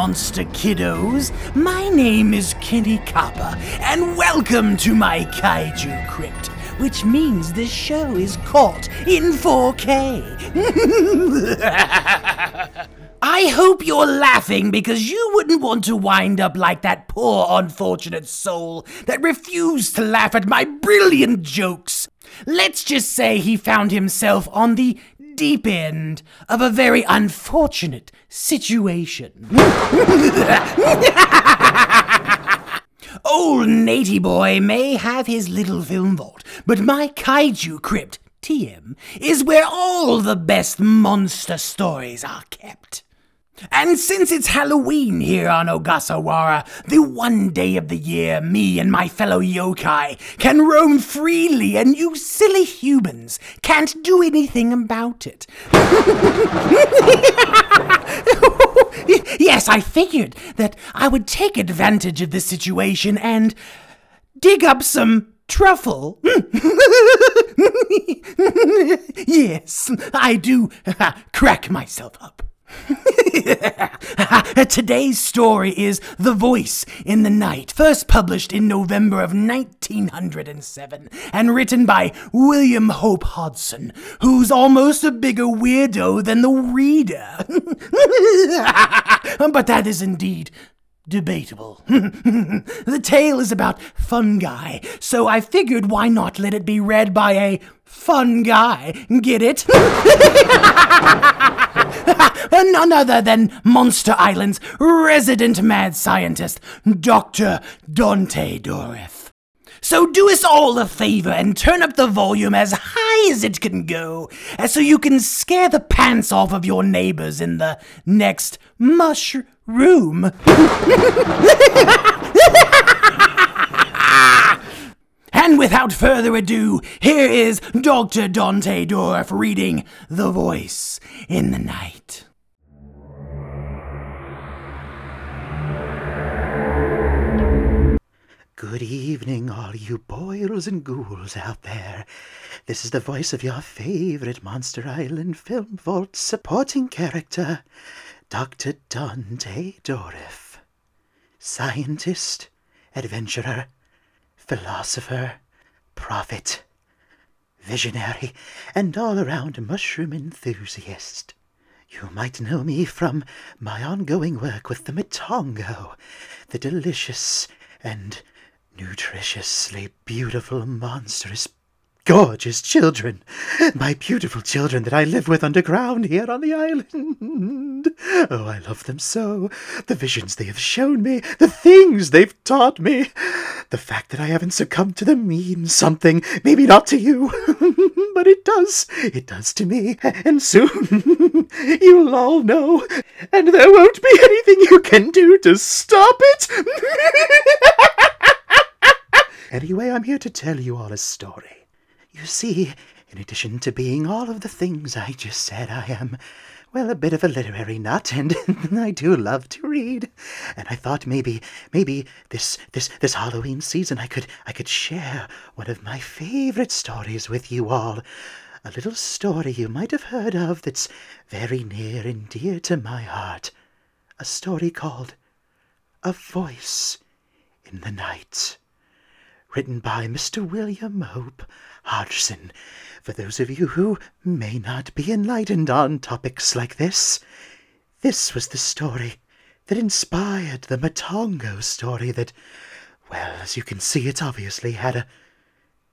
Monster kiddos. My name is Kenny Kappa, and welcome to my Kaiju Krypt, which means this show is caught in 4K. I hope you're laughing because you wouldn't want to wind up like that poor unfortunate soul that refused to laugh at my brilliant jokes. Let's just say he found himself on the deep end of a very unfortunate situation. Old Natey Boy may have his little film vault, but my Kaiju Krypt, TM, is where all the best monster stories are kept. And since it's Halloween here on Ogasawara, the one day of the year me and my fellow yokai can roam freely and you silly humans can't do anything about it. yes, I figured that I would take advantage of this situation and dig up some truffle. yes, I do crack myself up. Today's story is The Voice in the Night, first published in November of 1907 and written by William Hope Hodgson, who's almost a bigger weirdo than the reader. but that is indeed debatable. the tale is about fungi, so I figured why not let it be read by a fun guy. Get it? None other than Monster Island's resident mad scientist, Dr. Dante Dourif. So do us all a favor and turn up the volume as high as it can go, uh, so you can scare the pants off of your neighbors in the next mushroom. And without further ado, here is Dr. Dante Dourif reading The Voice in the Night. Good evening, all you boils and ghouls out there. This is the voice of your favorite Monster Island Film Vault supporting character, Dr. Dante Dourif. Scientist, adventurer, philosopher, prophet, visionary, and all around mushroom enthusiast. You might know me from my ongoing work with the Matango, the delicious and nutritiously beautiful, monstrous, gorgeous children. My beautiful children that I live with underground here on the island. Oh, I love them so. The visions they have shown me, the things they've taught me. The fact that I haven't succumbed to them means something. Maybe not to you, but it does. It does to me. And soon you'll all know. And there won't be anything you can do to stop it. Anyway, I'm here to tell you all a story. You see, in addition to being all of the things I just said, I am, well, a bit of a literary nut, and I do love to read. And I thought maybe, maybe this this this Halloween season I could I could share one of my favorite stories with you all. A little story you might have heard of that's very near and dear to my heart. A story called A Voice in the Night written by Mr. William Hope Hodgson. For those of you who may not be enlightened on topics like this, this was the story that inspired the Matango story that, well, as you can see, it obviously had a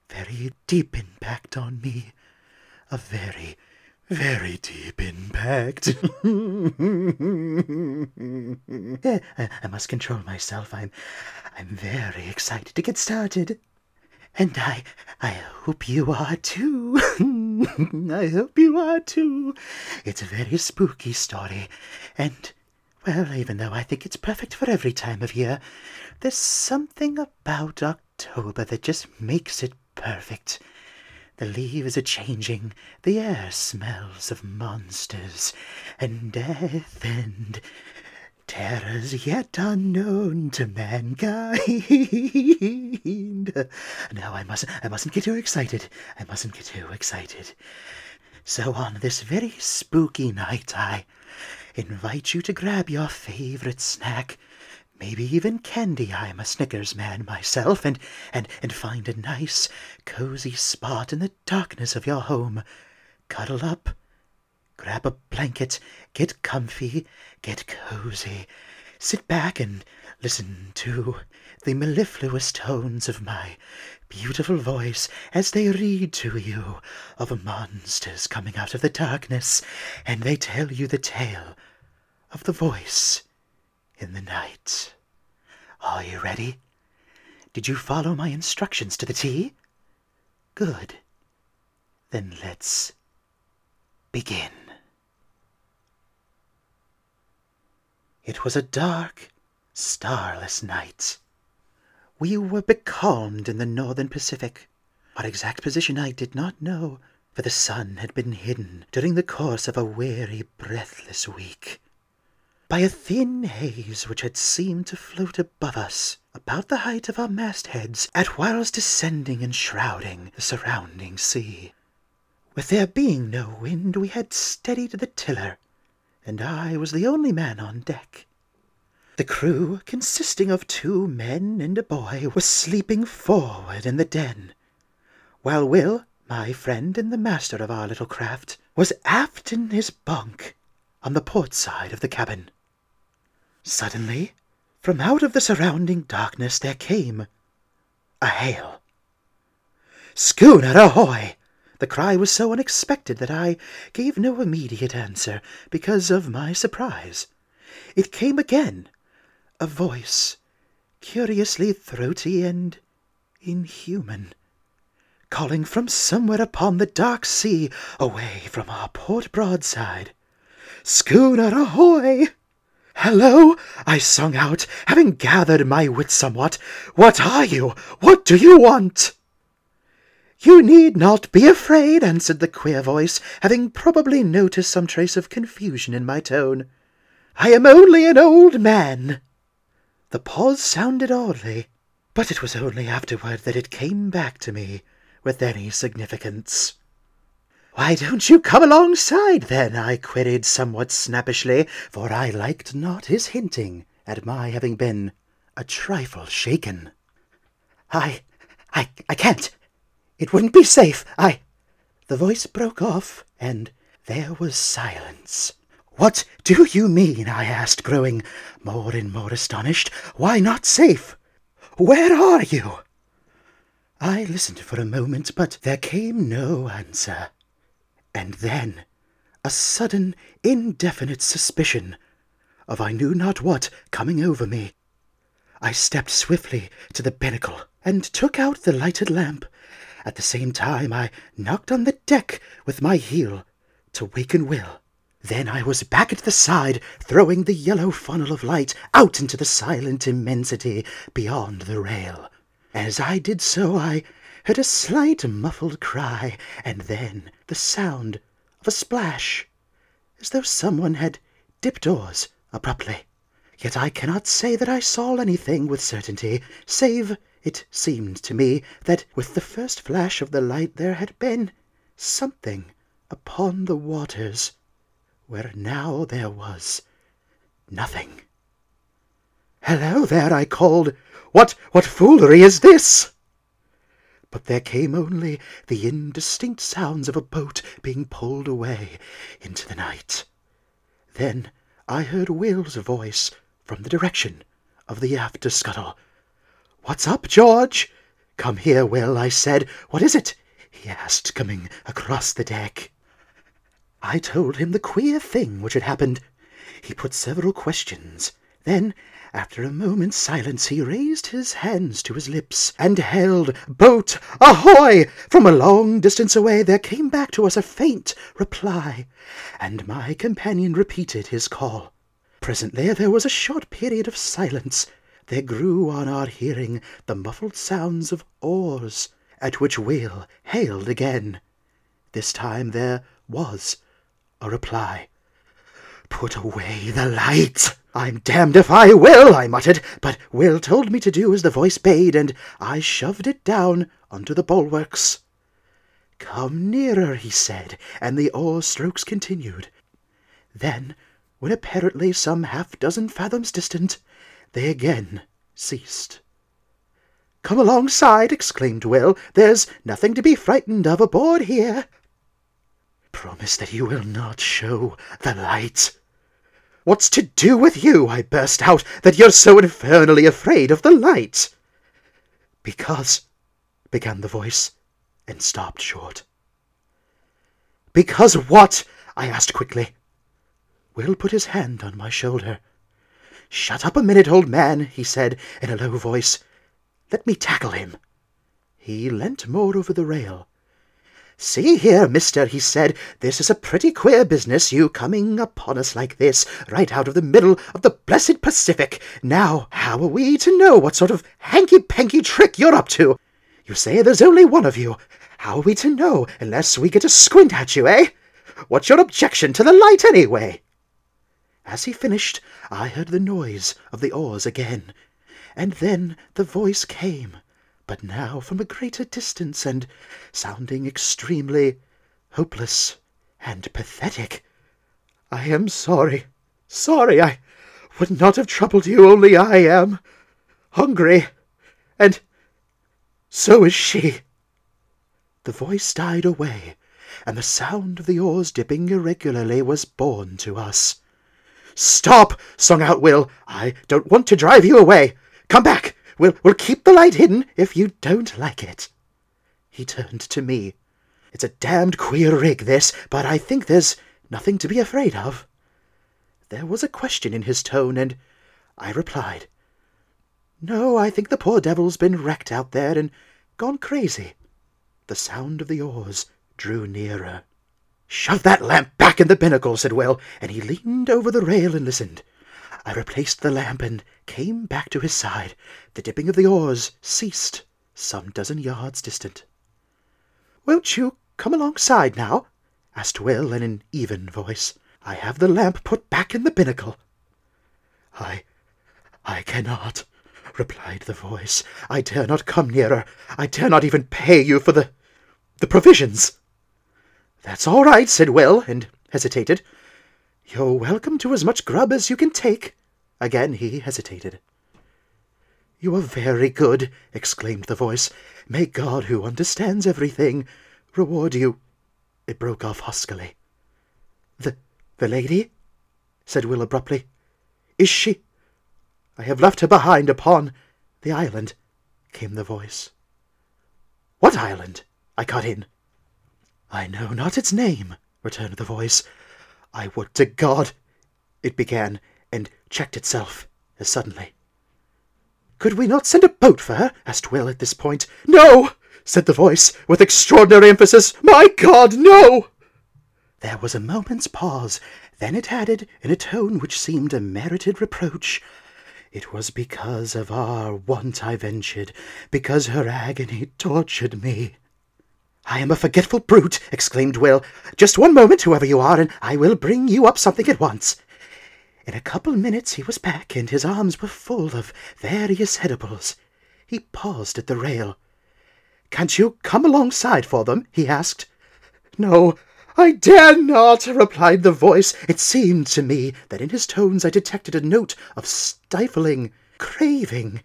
very deep impact on me. A very, very deep impact. I, must control myself. I'm I'm very excited to get started. And I I hope you are too. I hope you are too. It's a very spooky story. And well, even though I think it's perfect for every time of year, there's something about October that just makes it perfect. The leaves are changing, the air smells of monsters and death and terrors yet unknown to mankind. No, I mustn't I mustn't get too excited. I mustn't get too excited. So on this very spooky night I invite you to grab your favorite snack. Maybe even candy. I'm a Snickers man myself, and, and, and find a nice, cozy spot in the darkness of your home. Cuddle up, grab a blanket, get comfy, get cozy, sit back and listen to the mellifluous tones of my beautiful voice as they read to you of monsters coming out of the darkness, and they tell you the tale of the voice in the night. Are you ready? Did you follow my instructions to the T? Good. Then let's begin. It was a dark, starless night. We were becalmed in the northern Pacific. Our exact position I did not know, for the sun had been hidden during the course of a weary, breathless week by a thin haze which had seemed to float above us about the height of our mastheads at whiles descending and shrouding the surrounding sea. With there being no wind, we had steadied the tiller, and I was the only man on deck. The crew, consisting of two men and a boy, was sleeping forward in the den, while Will, my friend and the master of our little craft, was aft in his bunk on the port side of the cabin. Suddenly, from out of the surrounding darkness there came a hail. Schooner ahoy! The cry was so unexpected that I gave no immediate answer because of my surprise. It came again, a voice, curiously throaty and inhuman, calling from somewhere upon the dark sea away from our port broadside. Schooner ahoy! Hello! I sung out, having gathered my wits somewhat. What are you? What do you want? You need not be afraid, answered the queer voice, having probably noticed some trace of confusion in my tone. I am only an old man. The pause sounded oddly, but it was only afterward that it came back to me with any significance. Why don't you come alongside, then? I queried somewhat snappishly, for I liked not his hinting at my having been a trifle shaken. I, I, I can't. It wouldn't be safe. I. The voice broke off, and there was silence. What do you mean? I asked, growing more and more astonished. Why not safe? Where are you? I listened for a moment, but there came no answer. And then a sudden, indefinite suspicion of I knew not what coming over me. I stepped swiftly to the binnacle and took out the lighted lamp. At the same time, I knocked on the deck with my heel to waken Will. Then I was back at the side, throwing the yellow funnel of light out into the silent immensity beyond the rail. As I did so, I heard a slight muffled cry, and then the sound of a splash, as though someone had dipped oars abruptly. Yet I cannot say that I saw anything with certainty, save it seemed to me that with the first flash of the light there had been something upon the waters, where now there was nothing. Hello there, I called. What, what foolery is this? but there came only the indistinct sounds of a boat being pulled away into the night. Then I heard Will's voice from the direction of the after scuttle. What's up, George? Come here, Will, I said. What is it? he asked, coming across the deck. I told him the queer thing which had happened. He put several questions. Then after a moment's silence he raised his hands to his lips and held Boat ahoy! From a long distance away there came back to us a faint reply, and my companion repeated his call. Presently there was a short period of silence. There grew on our hearing the muffled sounds of oars, at which Will hailed again. This time there was a reply. Put away the light! I'm damned if I will, I muttered, but Will told me to do as the voice bade, and I shoved it down onto the bulwarks. Come nearer, he said, and the oar strokes continued. Then when apparently some half dozen fathoms distant, they again ceased. Come alongside, exclaimed Will. There's nothing to be frightened of aboard here. Promise that you will not show the light. What's to do with you, I burst out, that you're so infernally afraid of the light? Because, began the voice, and stopped short. Because what? I asked quickly. Will put his hand on my shoulder. Shut up a minute, old man, he said in a low voice. Let me tackle him. He leant more over the rail. See here, mister, he said, this is a pretty queer business, you coming upon us like this, right out of the middle of the blessed Pacific. Now, how are we to know what sort of hanky-panky trick you're up to? You say there's only one of you. How are we to know unless we get a squint at you, eh? What's your objection to the light, anyway? As he finished, I heard the noise of the oars again, and then the voice came but now from a greater distance, and sounding extremely hopeless and pathetic. I am sorry, sorry, I would not have troubled you, only I am hungry, and so is she. The voice died away, and the sound of the oars dipping irregularly was borne to us. Stop! sung out Will. I don't want to drive you away. Come back! We'll, we'll keep the light hidden if you don't like it. He turned to me. It's a damned queer rig, this, but I think there's nothing to be afraid of. There was a question in his tone, and I replied, No, I think the poor devil's been wrecked out there and gone crazy. The sound of the oars drew nearer. Shove that lamp back in the binnacle, said Will, and he leaned over the rail and listened. I replaced the lamp and came back to his side. The dipping of the oars ceased some dozen yards distant. Won't you come alongside now? asked Will in an even voice. I have the lamp put back in the binnacle. I I cannot, replied the voice. I dare not come nearer. I dare not even pay you for the the provisions. That's all right, said Will, and hesitated. You're welcome to as much grub as you can take. Again he hesitated. You are very good, exclaimed the voice. May God, who understands everything, reward you. It broke off huskily. The the lady? said Will abruptly. Is she? I have left her behind upon the island, came the voice. What island? I cut in. I know not its name, returned the voice. I would to God it began, and checked itself as suddenly. Could we not send a boat for her? asked Will at this point. No, said the voice, with extraordinary emphasis. My God, no! There was a moment's pause. Then it added, in a tone which seemed a merited reproach, It was because of our want I ventured, because her agony tortured me. I am a forgetful brute, exclaimed Will. Just one moment, whoever you are, and I will bring you up something at once. In a couple minutes he was back, and his arms were full of various edibles. He paused at the rail. Can't you come alongside for them? he asked. No, I dare not, replied the voice. It seemed to me that in his tones I detected a note of stifling craving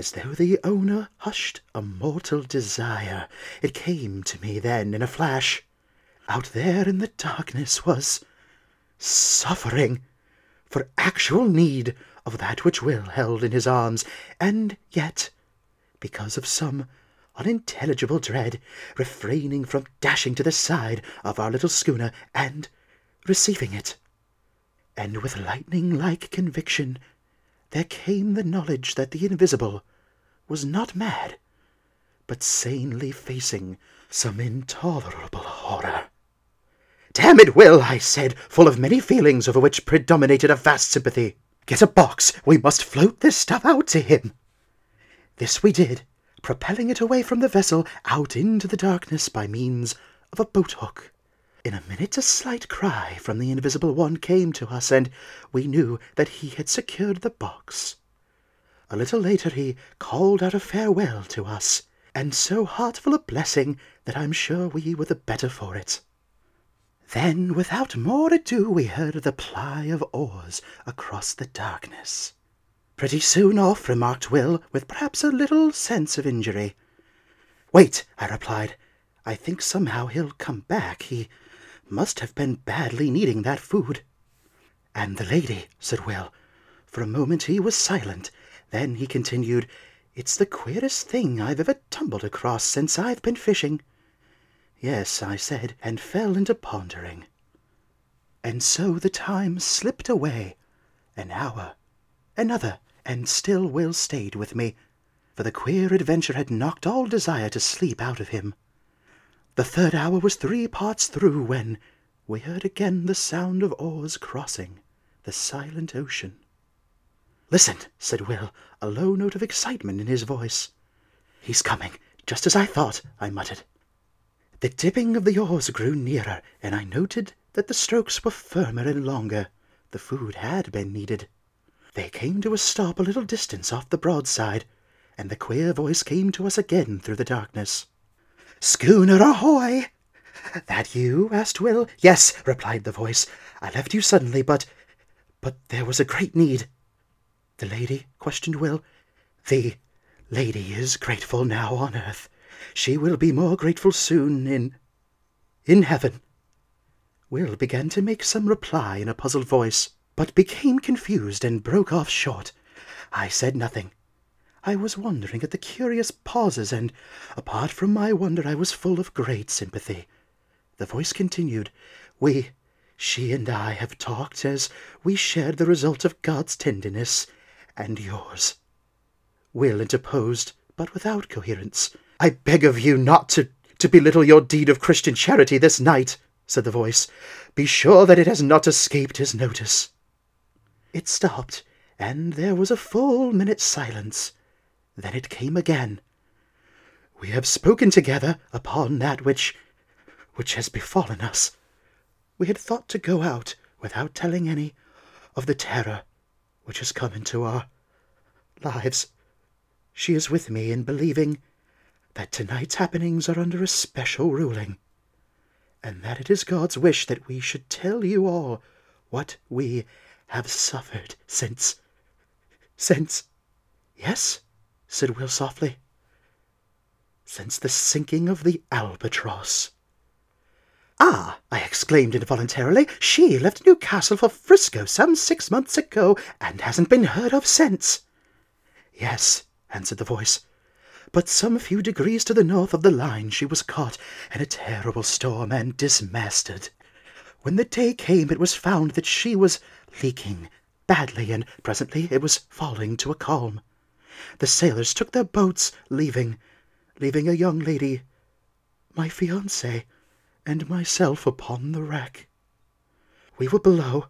as though the owner hushed a mortal desire. It came to me then in a flash. Out there in the darkness was suffering for actual need of that which Will held in his arms, and yet, because of some unintelligible dread, refraining from dashing to the side of our little schooner and receiving it. And with lightning-like conviction there came the knowledge that the invisible was not mad, but sanely facing some intolerable horror. Damn it, Will, I said, full of many feelings over which predominated a vast sympathy. Get a box. We must float this stuff out to him. This we did, propelling it away from the vessel out into the darkness by means of a boat hook. In a minute a slight cry from the invisible one came to us, and we knew that he had secured the box. A little later he called out a farewell to us, and so heartful a blessing that I'm sure we were the better for it. Then, without more ado, we heard the ply of oars across the darkness. Pretty soon off, remarked Will, with perhaps a little sense of injury. Wait, I replied. I think somehow he'll come back. He must have been badly needing that food. And the lady, said Will. For a moment he was silent. Then he continued, It's the queerest thing I've ever tumbled across since I've been fishing. Yes, I said, and fell into pondering. And so the time slipped away. An hour, another, and still Will stayed with me, for the queer adventure had knocked all desire to sleep out of him. The third hour was three parts through when we heard again the sound of oars crossing the silent ocean. Listen, said Will, a low note of excitement in his voice. He's coming, just as I thought, I muttered. The dipping of the oars grew nearer, and I noted that the strokes were firmer and longer. The food had been needed. They came to a stop a little distance off the broadside, and the queer voice came to us again through the darkness. Schooner ahoy! That you? asked Will. Yes, replied the voice. I left you suddenly, but but there was a great need. The lady? questioned Will. The lady is grateful now on earth. She will be more grateful soon in in heaven. Will began to make some reply in a puzzled voice, but became confused and broke off short. I said nothing. I was wondering at the curious pauses, and apart from my wonder, I was full of great sympathy. The voice continued, We, she and I, have talked as we shared the result of God's tenderness and yours. Will interposed, but without coherence. I beg of you not to, to belittle your deed of Christian charity this night, said the voice. Be sure that it has not escaped his notice. It stopped, and there was a full minute's silence. Then it came again. We have spoken together upon that which which has befallen us. We had thought to go out without telling any of the terror which has come into our lives. She is with me in believing that tonight's happenings are under a special ruling, and that it is God's wish that we should tell you all what we have suffered since. since. Yes, said Will softly. Since the sinking of the Albatross. Ah, I exclaimed involuntarily, she left Newcastle for Frisco some six months ago and hasn't been heard of since. Yes, answered the voice, but some few degrees to the north of the line she was caught in a terrible storm and dismasted. When the day came, it was found that she was leaking badly, and presently it was falling to a calm. The sailors took their boats, leaving, leaving a young lady, my fiancée, and myself upon the wreck. We were below,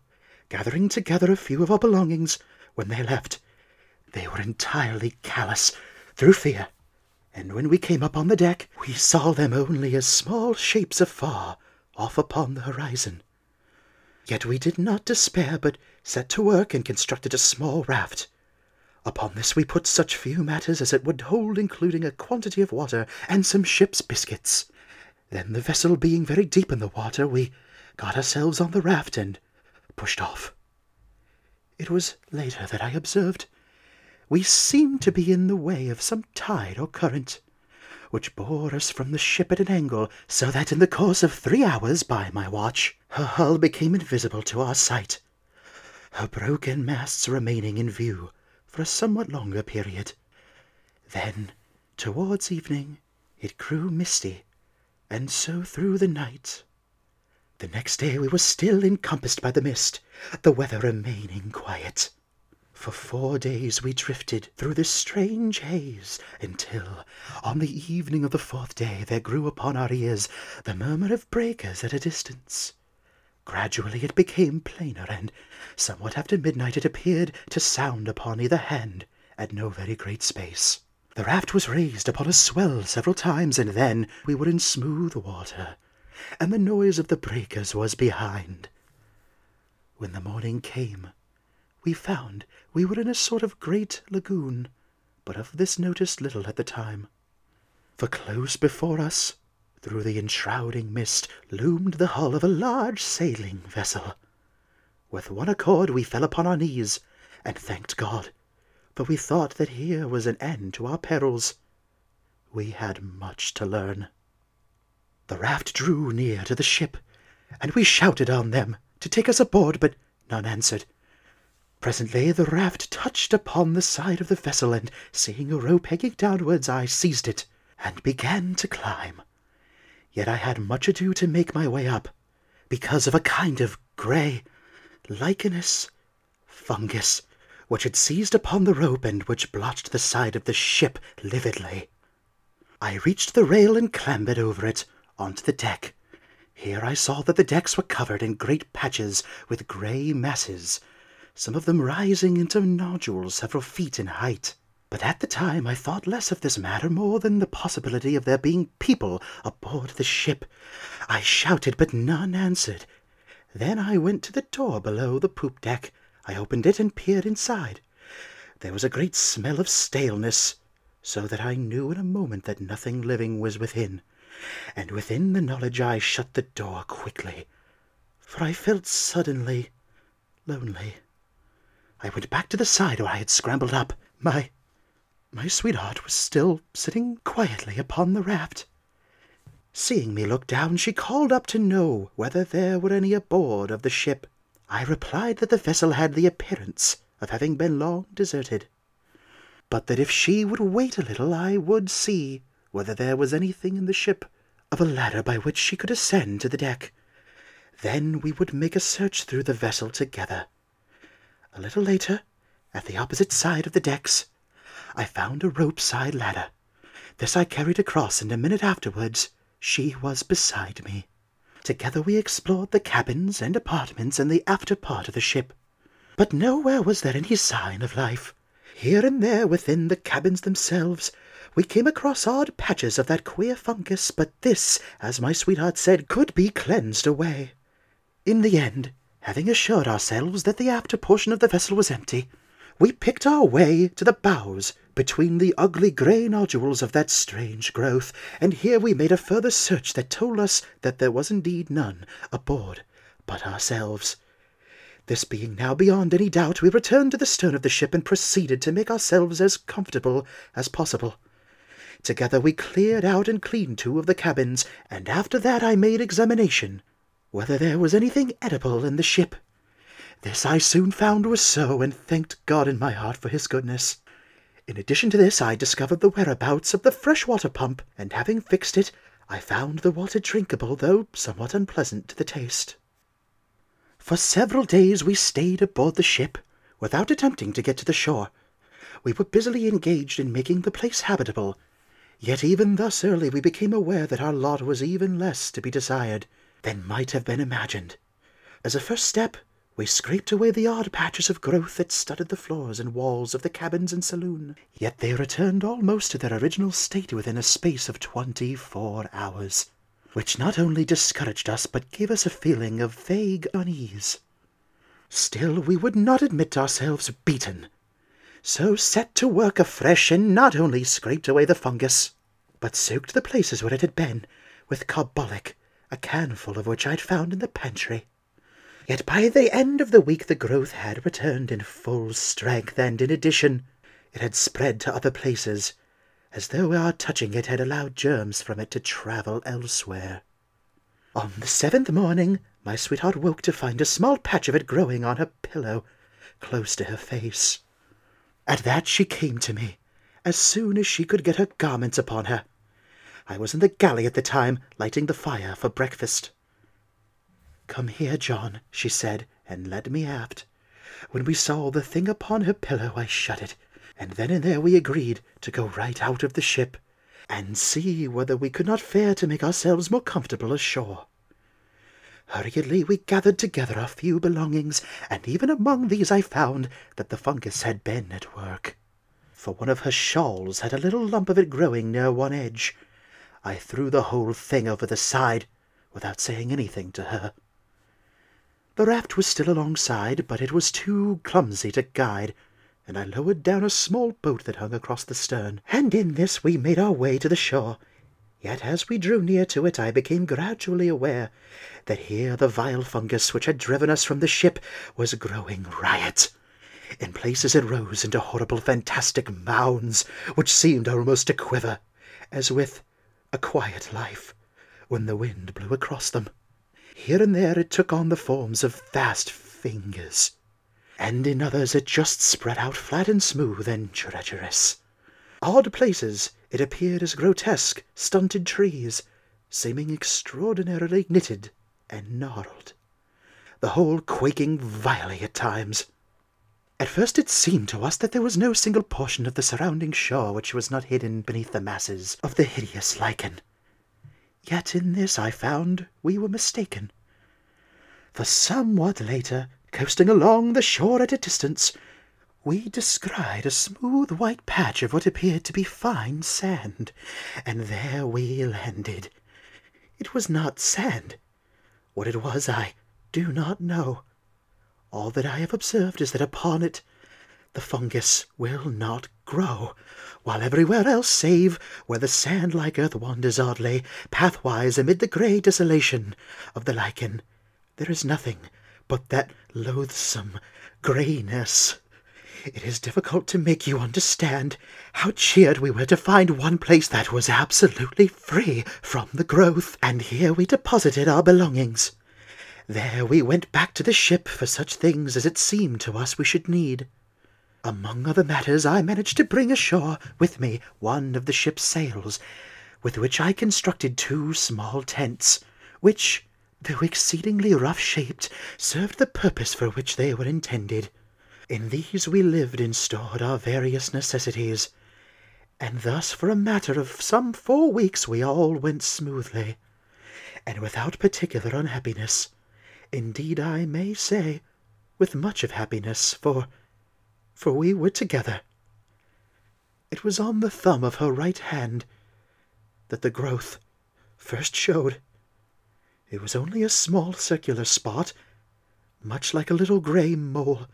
gathering together a few of our belongings, when they left. They were entirely callous through fear and when we came up on the deck, we saw them only as small shapes afar, off upon the horizon. Yet we did not despair, but set to work and constructed a small raft. Upon this we put such few matters as it would hold, including a quantity of water and some ship's biscuits. Then, the vessel being very deep in the water, we got ourselves on the raft and pushed off. It was later that I observed we seemed to be in the way of some tide or current, which bore us from the ship at an angle, so that in the course of three hours by my watch, her hull became invisible to our sight, her broken masts remaining in view for a somewhat longer period. Then, towards evening, it grew misty, and so through the night. The next day we were still encompassed by the mist, the weather remaining quiet. For four days we drifted through this strange haze, until, on the evening of the fourth day, there grew upon our ears the murmur of breakers at a distance. Gradually it became plainer, and somewhat after midnight it appeared to sound upon either hand at no very great space. The raft was raised upon a swell several times, and then we were in smooth water, and the noise of the breakers was behind. When the morning came, we found we were in a sort of great lagoon, but of this noticed little at the time. For close before us Through the enshrouding mist loomed the hull of a large sailing vessel. With one accord we fell upon our knees and thanked God, for we thought that here was an end to our perils. We had much to learn. The raft drew near to the ship, and we shouted on them to take us aboard, but none answered. Presently the raft touched upon the side of the vessel, and seeing a rope hanging downwards, I seized it and began to climb. Yet I had much ado to make my way up, because of a kind of grey, lichenous fungus which had seized upon the rope and which blotched the side of the ship lividly. I reached the rail and clambered over it onto the deck. Here I saw that the decks were covered in great patches with grey masses, some of them rising into nodules several feet in height. But at the time I thought less of this matter more than the possibility of there being people aboard the ship. I shouted, but none answered. Then I went to the door below the poop deck. I opened it and peered inside. There was a great smell of staleness, so that I knew in a moment that nothing living was within. And within the knowledge I shut the door quickly, for I felt suddenly lonely. I went back to the side where I had scrambled up. My my sweetheart was still sitting quietly upon the raft. Seeing me look down, she called up to know whether there were any aboard of the ship. I replied that the vessel had the appearance of having been long deserted, but that if she would wait a little I would see whether there was anything in the ship of a ladder by which she could ascend to the deck. Then we would make a search through the vessel together. A little later, at the opposite side of the decks, I found a rope-side ladder. This I carried across, and a minute afterwards she was beside me. Together we explored the cabins and apartments in the after part of the ship. But nowhere was there any sign of life. Here and there within the cabins themselves we came across odd patches of that queer fungus, but this, as my sweetheart said, could be cleansed away. In the end, having assured ourselves that the after portion of the vessel was empty, we picked our way to the bows between the ugly grey nodules of that strange growth, and here we made a further search that told us that there was indeed none aboard but ourselves. This being now beyond any doubt, we returned to the stern of the ship and proceeded to make ourselves as comfortable as possible. Together we cleared out and cleaned two of the cabins, and after that I made examination whether there was anything edible in the ship. This I soon found was so, and thanked God in my heart for his goodness. In addition to this, I discovered the whereabouts of the fresh-water pump, and having fixed it, I found the water drinkable, though somewhat unpleasant to the taste. For several days we stayed aboard the ship, without attempting to get to the shore. We were busily engaged in making the place habitable, yet even thus early we became aware that our lot was even less to be desired than might have been imagined. As a first step, we scraped away the odd patches of growth that studded the floors and walls of the cabins and saloon, yet they returned almost to their original state within a space of twenty-four hours, which not only discouraged us but gave us a feeling of vague unease. Still, we would not admit ourselves beaten, so set to work afresh and not only scraped away the fungus, but soaked the places where it had been with carbolic, a canful of which I had found in the pantry. Yet by the end of the week the growth had returned in full strength, and in addition it had spread to other places, as though our touching it had allowed germs from it to travel elsewhere. On the seventh morning my sweetheart woke to find a small patch of it growing on her pillow, close to her face. At that she came to me, as soon as she could get her garments upon her. I was in the galley at the time, lighting the fire for breakfast. Come here, John, she said, and led me aft. When we saw the thing upon her pillow, I shut it, and then and there we agreed to go right out of the ship, and see whether we could not fare to make ourselves more comfortable ashore. Hurriedly we gathered together our few belongings, and even among these I found that the fungus had been at work. For one of her shawls had a little lump of it growing near one edge. I threw the whole thing over the side, without saying anything to her. The raft was still alongside, but it was too clumsy to guide, and I lowered down a small boat that hung across the stern, and in this we made our way to the shore. Yet as we drew near to it, I became gradually aware that here the vile fungus which had driven us from the ship was growing riot. In places it rose into horrible fantastic mounds, which seemed almost to quiver, as with a quiet life, when the wind blew across them. Here and there it took on the forms of vast fingers, and in others it just spread out flat and smooth and treacherous. Odd places it appeared as grotesque, stunted trees, seeming extraordinarily knitted and gnarled, the whole quaking vilely at times. At first it seemed to us that there was no single portion of the surrounding shore which was not hidden beneath the masses of the hideous lichen. Yet in this I found we were mistaken. For somewhat later, coasting along the shore at a distance, we descried a smooth white patch of what appeared to be fine sand, and there we landed. It was not sand. What it was I do not know. All that I have observed is that upon it the fungus will not grow, while everywhere else, save where the sand-like earth wanders oddly, pathwise amid the grey desolation of the lichen, there is nothing but that loathsome greyness. It is difficult to make you understand how cheered we were to find one place that was absolutely free from the growth, and here we deposited our belongings. There we went back to the ship for such things as it seemed to us we should need. Among other matters, I managed to bring ashore with me one of the ship's sails, with which I constructed two small tents, which, though exceedingly rough-shaped, served the purpose for which they were intended. In these we lived and stored our various necessities, and thus for a matter of some four weeks we all went smoothly, and without particular unhappiness. Indeed, I may say, with much of happiness, for for we were together. It was on the thumb of her right hand that the growth first showed. It was only a small circular spot, much like a little grey mole,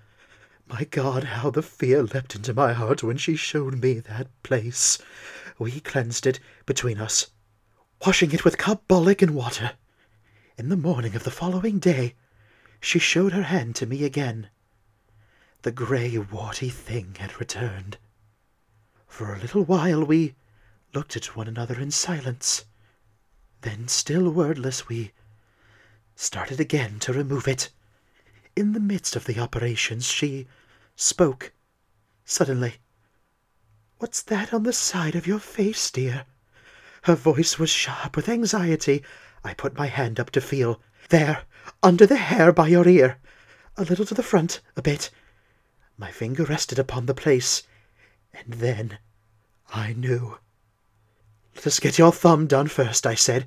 my God, how the fear leapt into my heart when she showed me that place. We cleansed it between us, washing it with carbolic and water. In the morning of the following day, she showed her hand to me again. The grey, warty thing had returned. For a little while we looked at one another in silence. Then, still wordless, we started again to remove it. In the midst of the operations, she spoke suddenly. What's that on the side of your face, dear? Her voice was sharp with anxiety. I put my hand up to feel. There, under the hair by your ear. A little to the front, a bit. My finger rested upon the place, and then I knew. Let us get your thumb done first, I said,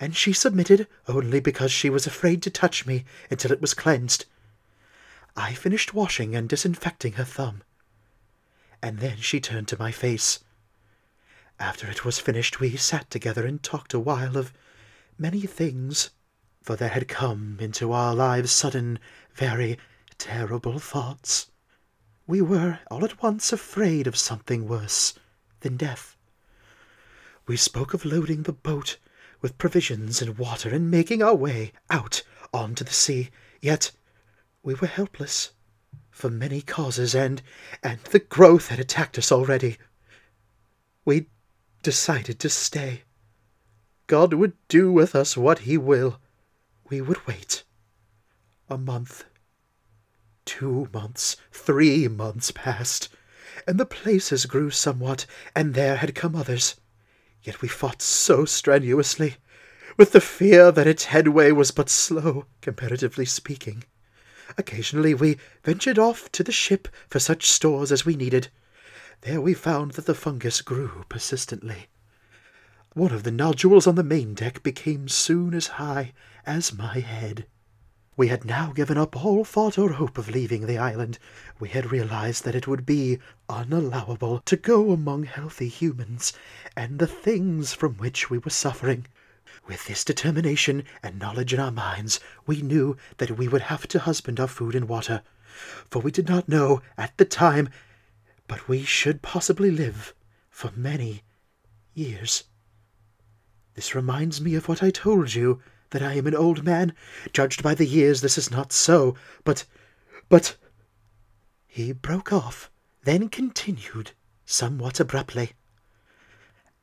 and she submitted only because she was afraid to touch me until it was cleansed. I finished washing and disinfecting her thumb, and then she turned to my face. After it was finished, we sat together and talked a while of many things, for there had come into our lives sudden, very terrible thoughts. We were all at once afraid of something worse than death. We spoke of loading the boat with provisions and water and making our way out on to the sea. Yet we were helpless for many causes, and and the growth had attacked us already. We decided to stay. God would do with us what he will. We would wait. A month, two months, three months passed, and the places grew somewhat, and there had come others. Yet we fought so strenuously, with the fear that its headway was but slow, comparatively speaking. Occasionally we ventured off to the ship for such stores as we needed. There we found that the fungus grew persistently. One of the nodules on the main deck became soon as high as my head. We had now given up all thought or hope of leaving the island. We had realized that it would be unallowable to go among healthy humans and the things from which we were suffering. With this determination and knowledge in our minds, we knew that we would have to husband our food and water, for we did not know at the time, but we should possibly live for many years. This reminds me of what I told you, that I am an old man. Judged by the years, this is not so, but, but. He broke off, then continued, somewhat abruptly.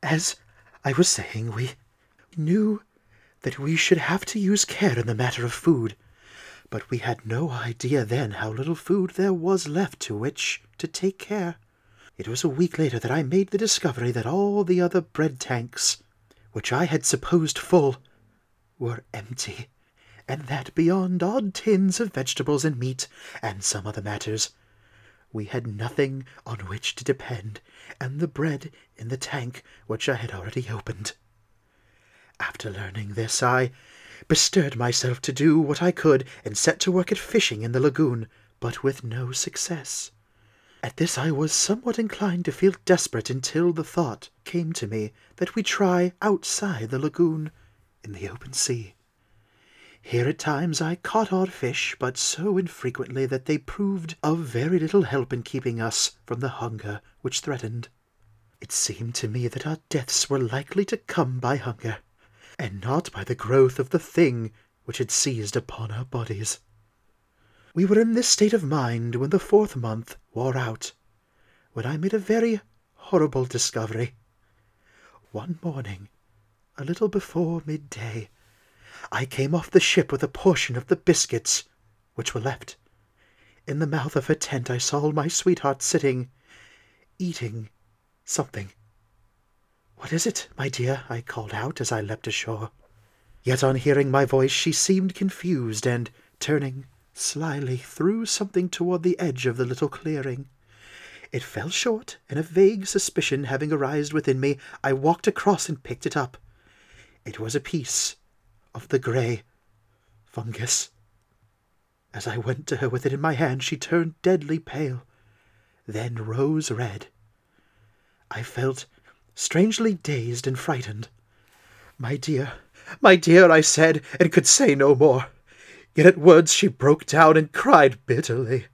As I was saying, we knew that we should have to use care in the matter of food, but we had no idea then how little food there was left to which to take care. It was a week later that I made the discovery that all the other bread tanks, which I had supposed full, were empty, and that beyond odd tins of vegetables and meat and some other matters, we had nothing on which to depend, and the bread in the tank which I had already opened. After learning this, I bestirred myself to do what I could and set to work at fishing in the lagoon, but with no success. At this I was somewhat inclined to feel desperate until the thought came to me that we try outside the lagoon in the open sea. Here at times I caught odd fish, but so infrequently that they proved of very little help in keeping us from the hunger which threatened. It seemed to me that our deaths were likely to come by hunger, and not by the growth of the thing which had seized upon our bodies. We were in this state of mind when the fourth month wore out, when I made a very horrible discovery. One morning, a little before midday, I came off the ship with a portion of the biscuits which were left. In the mouth of her tent I saw my sweetheart sitting, eating something. What is it, my dear? I called out as I leapt ashore. Yet on hearing my voice she seemed confused, and, turning slyly, threw something toward the edge of the little clearing. It fell short, and a vague suspicion having arisen within me, I walked across and picked it up. It was a piece of the grey fungus. As I went to her with it in my hand, she turned deadly pale, then rose red. I felt strangely dazed and frightened. My dear, my dear, I said, and could say no more. Yet at words she broke down and cried bitterly.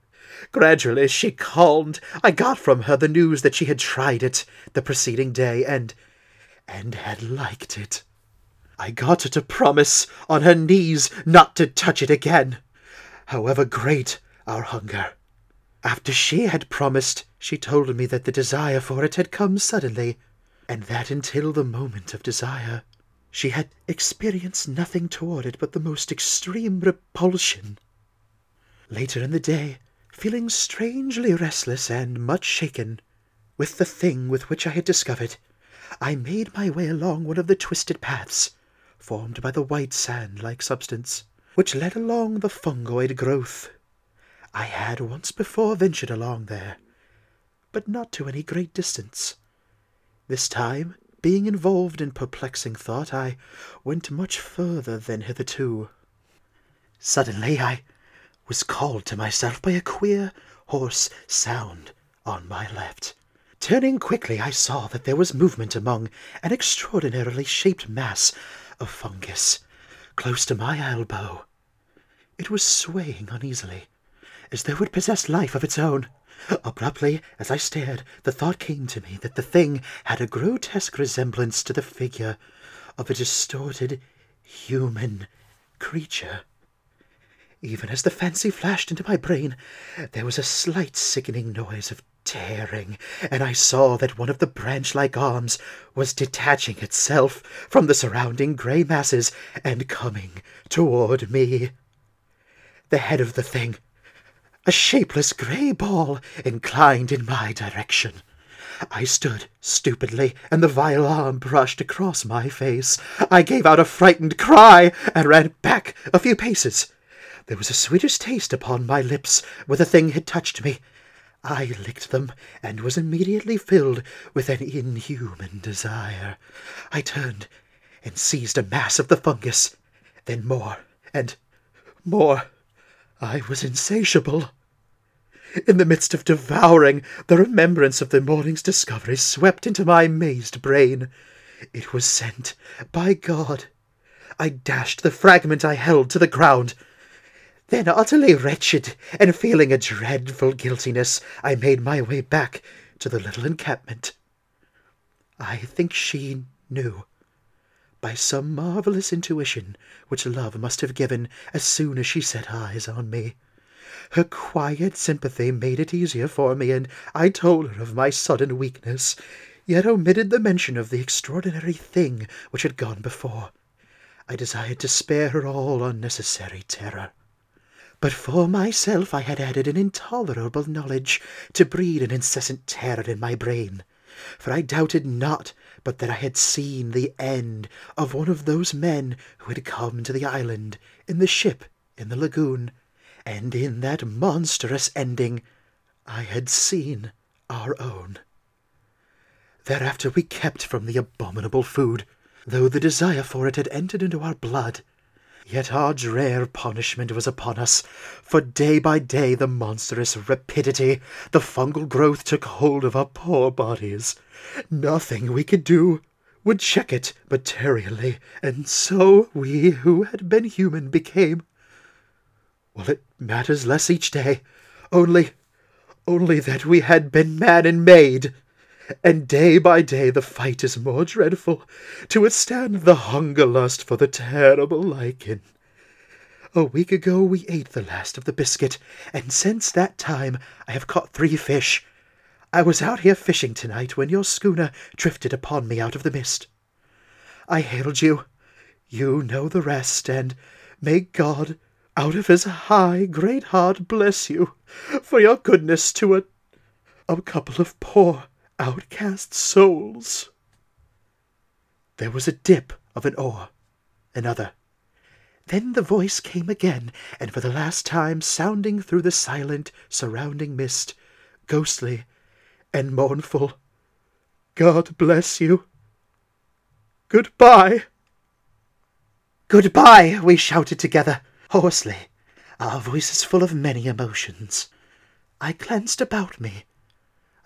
Gradually she calmed. I got from her the news that she had tried it the preceding day and and had liked it. I got her to promise on her knees not to touch it again, however great our hunger. After she had promised, she told me that the desire for it had come suddenly, and that until the moment of desire, she had experienced nothing toward it but the most extreme repulsion. Later in the day, feeling strangely restless and much shaken with the thing with which I had discovered, I made my way along one of the twisted paths formed by the white sand-like substance which led along the fungoid growth. I had once before ventured along there, but not to any great distance. This time, being involved in perplexing thought, I went much further than hitherto. Suddenly I was called to myself by a queer, hoarse sound on my left. Turning quickly, I saw that there was movement among an extraordinarily shaped mass of fungus close to my elbow. It was swaying uneasily, as though it possessed life of its own. Abruptly, as I stared, the thought came to me that the thing had a grotesque resemblance to the figure of a distorted human creature. Even as the fancy flashed into my brain, there was a slight sickening noise of tearing, and I saw that one of the branch-like arms was detaching itself from the surrounding grey masses and coming toward me. The head of the thing a shapeless grey ball inclined in my direction. I stood stupidly, and the vile arm brushed across my face. I gave out a frightened cry and ran back a few paces. There was a sweetish taste upon my lips where the thing had touched me. I licked them and was immediately filled with an inhuman desire. I turned and seized a mass of the fungus, then more and more. I was insatiable. In the midst of devouring, the remembrance of the morning's discovery swept into my mazed brain. It was sent by God. I dashed the fragment I held to the ground. Then, utterly wretched and feeling a dreadful guiltiness, I made my way back to the little encampment. I think she knew by some marvelous intuition which love must have given as soon as she set eyes on me. Her quiet sympathy made it easier for me, and I told her of my sudden weakness, yet omitted the mention of the extraordinary thing which had gone before. I desired to spare her all unnecessary terror. But for myself I had added an intolerable knowledge to breed an incessant terror in my brain, for I doubted not but that I had seen the end of one of those men who had come to the island in the ship in the lagoon, and in that monstrous ending I had seen our own. Thereafter we kept from the abominable food, though the desire for it had entered into our blood. Yet our drear punishment was upon us, for day by day the monstrous rapidity, the fungal growth took hold of our poor bodies. Nothing we could do would check it materially, and so we who had been human became. Well, it matters less each day, only, only that we had been man and maid and day by day the fight is more dreadful, to withstand the hunger lust for the terrible lichen. A week ago we ate the last of the biscuit, and since that time I have caught three fish. I was out here fishing tonight when your schooner drifted upon me out of the mist. I hailed you. You know the rest, and may God, out of his high, great heart, bless you for your goodness to a, a couple of poor, outcast souls. There was a dip of an oar, another. Then the voice came again, and for the last time sounding through the silent, surrounding mist, ghostly and mournful. God bless you. Goodbye. Goodbye, we shouted together, hoarsely, our voices full of many emotions. I glanced about me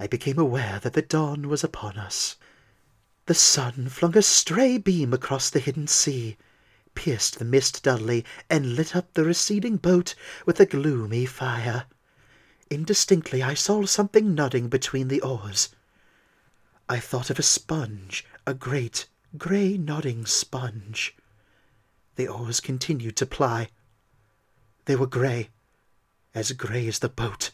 I became aware that the dawn was upon us. The sun flung a stray beam across the hidden sea, pierced the mist dully, and lit up the receding boat with a gloomy fire. Indistinctly I saw something nodding between the oars. I thought of a sponge, a great, grey nodding sponge. The oars continued to ply. They were grey, as grey as the boat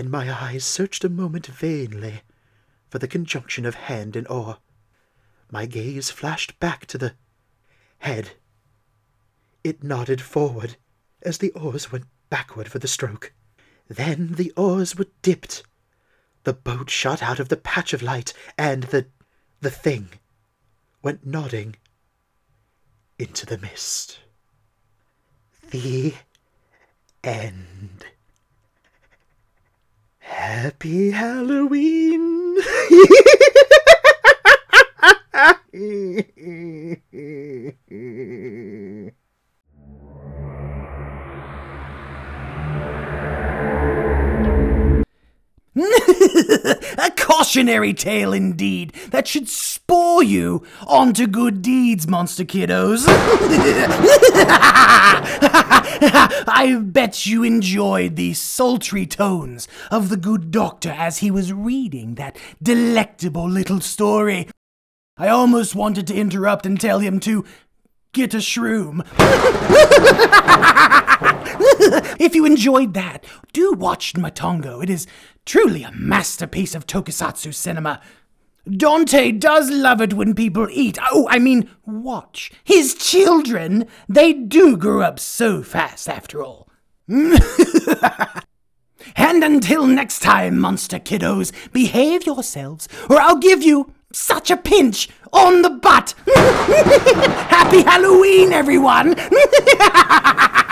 and my eyes searched a moment vainly for the conjunction of hand and oar. My gaze flashed back to the head. It nodded forward as the oars went backward for the stroke. Then the oars were dipped. The boat shot out of the patch of light, and the the thing went nodding into the mist. The end. Happy Halloween! a cautionary tale indeed that should spur you on to good deeds, monster kiddos. I bet you enjoyed the sultry tones of the good doctor as he was reading that delectable little story. I almost wanted to interrupt and tell him to get a shroom. if you enjoyed that, do watch Matango. It is truly a masterpiece of tokusatsu cinema. Dante does love it when people eat. Oh, I mean, watch. His children, they do grow up so fast after all. and until next time, monster kiddos, behave yourselves, or I'll give you such a pinch on the butt. Happy Halloween, everyone!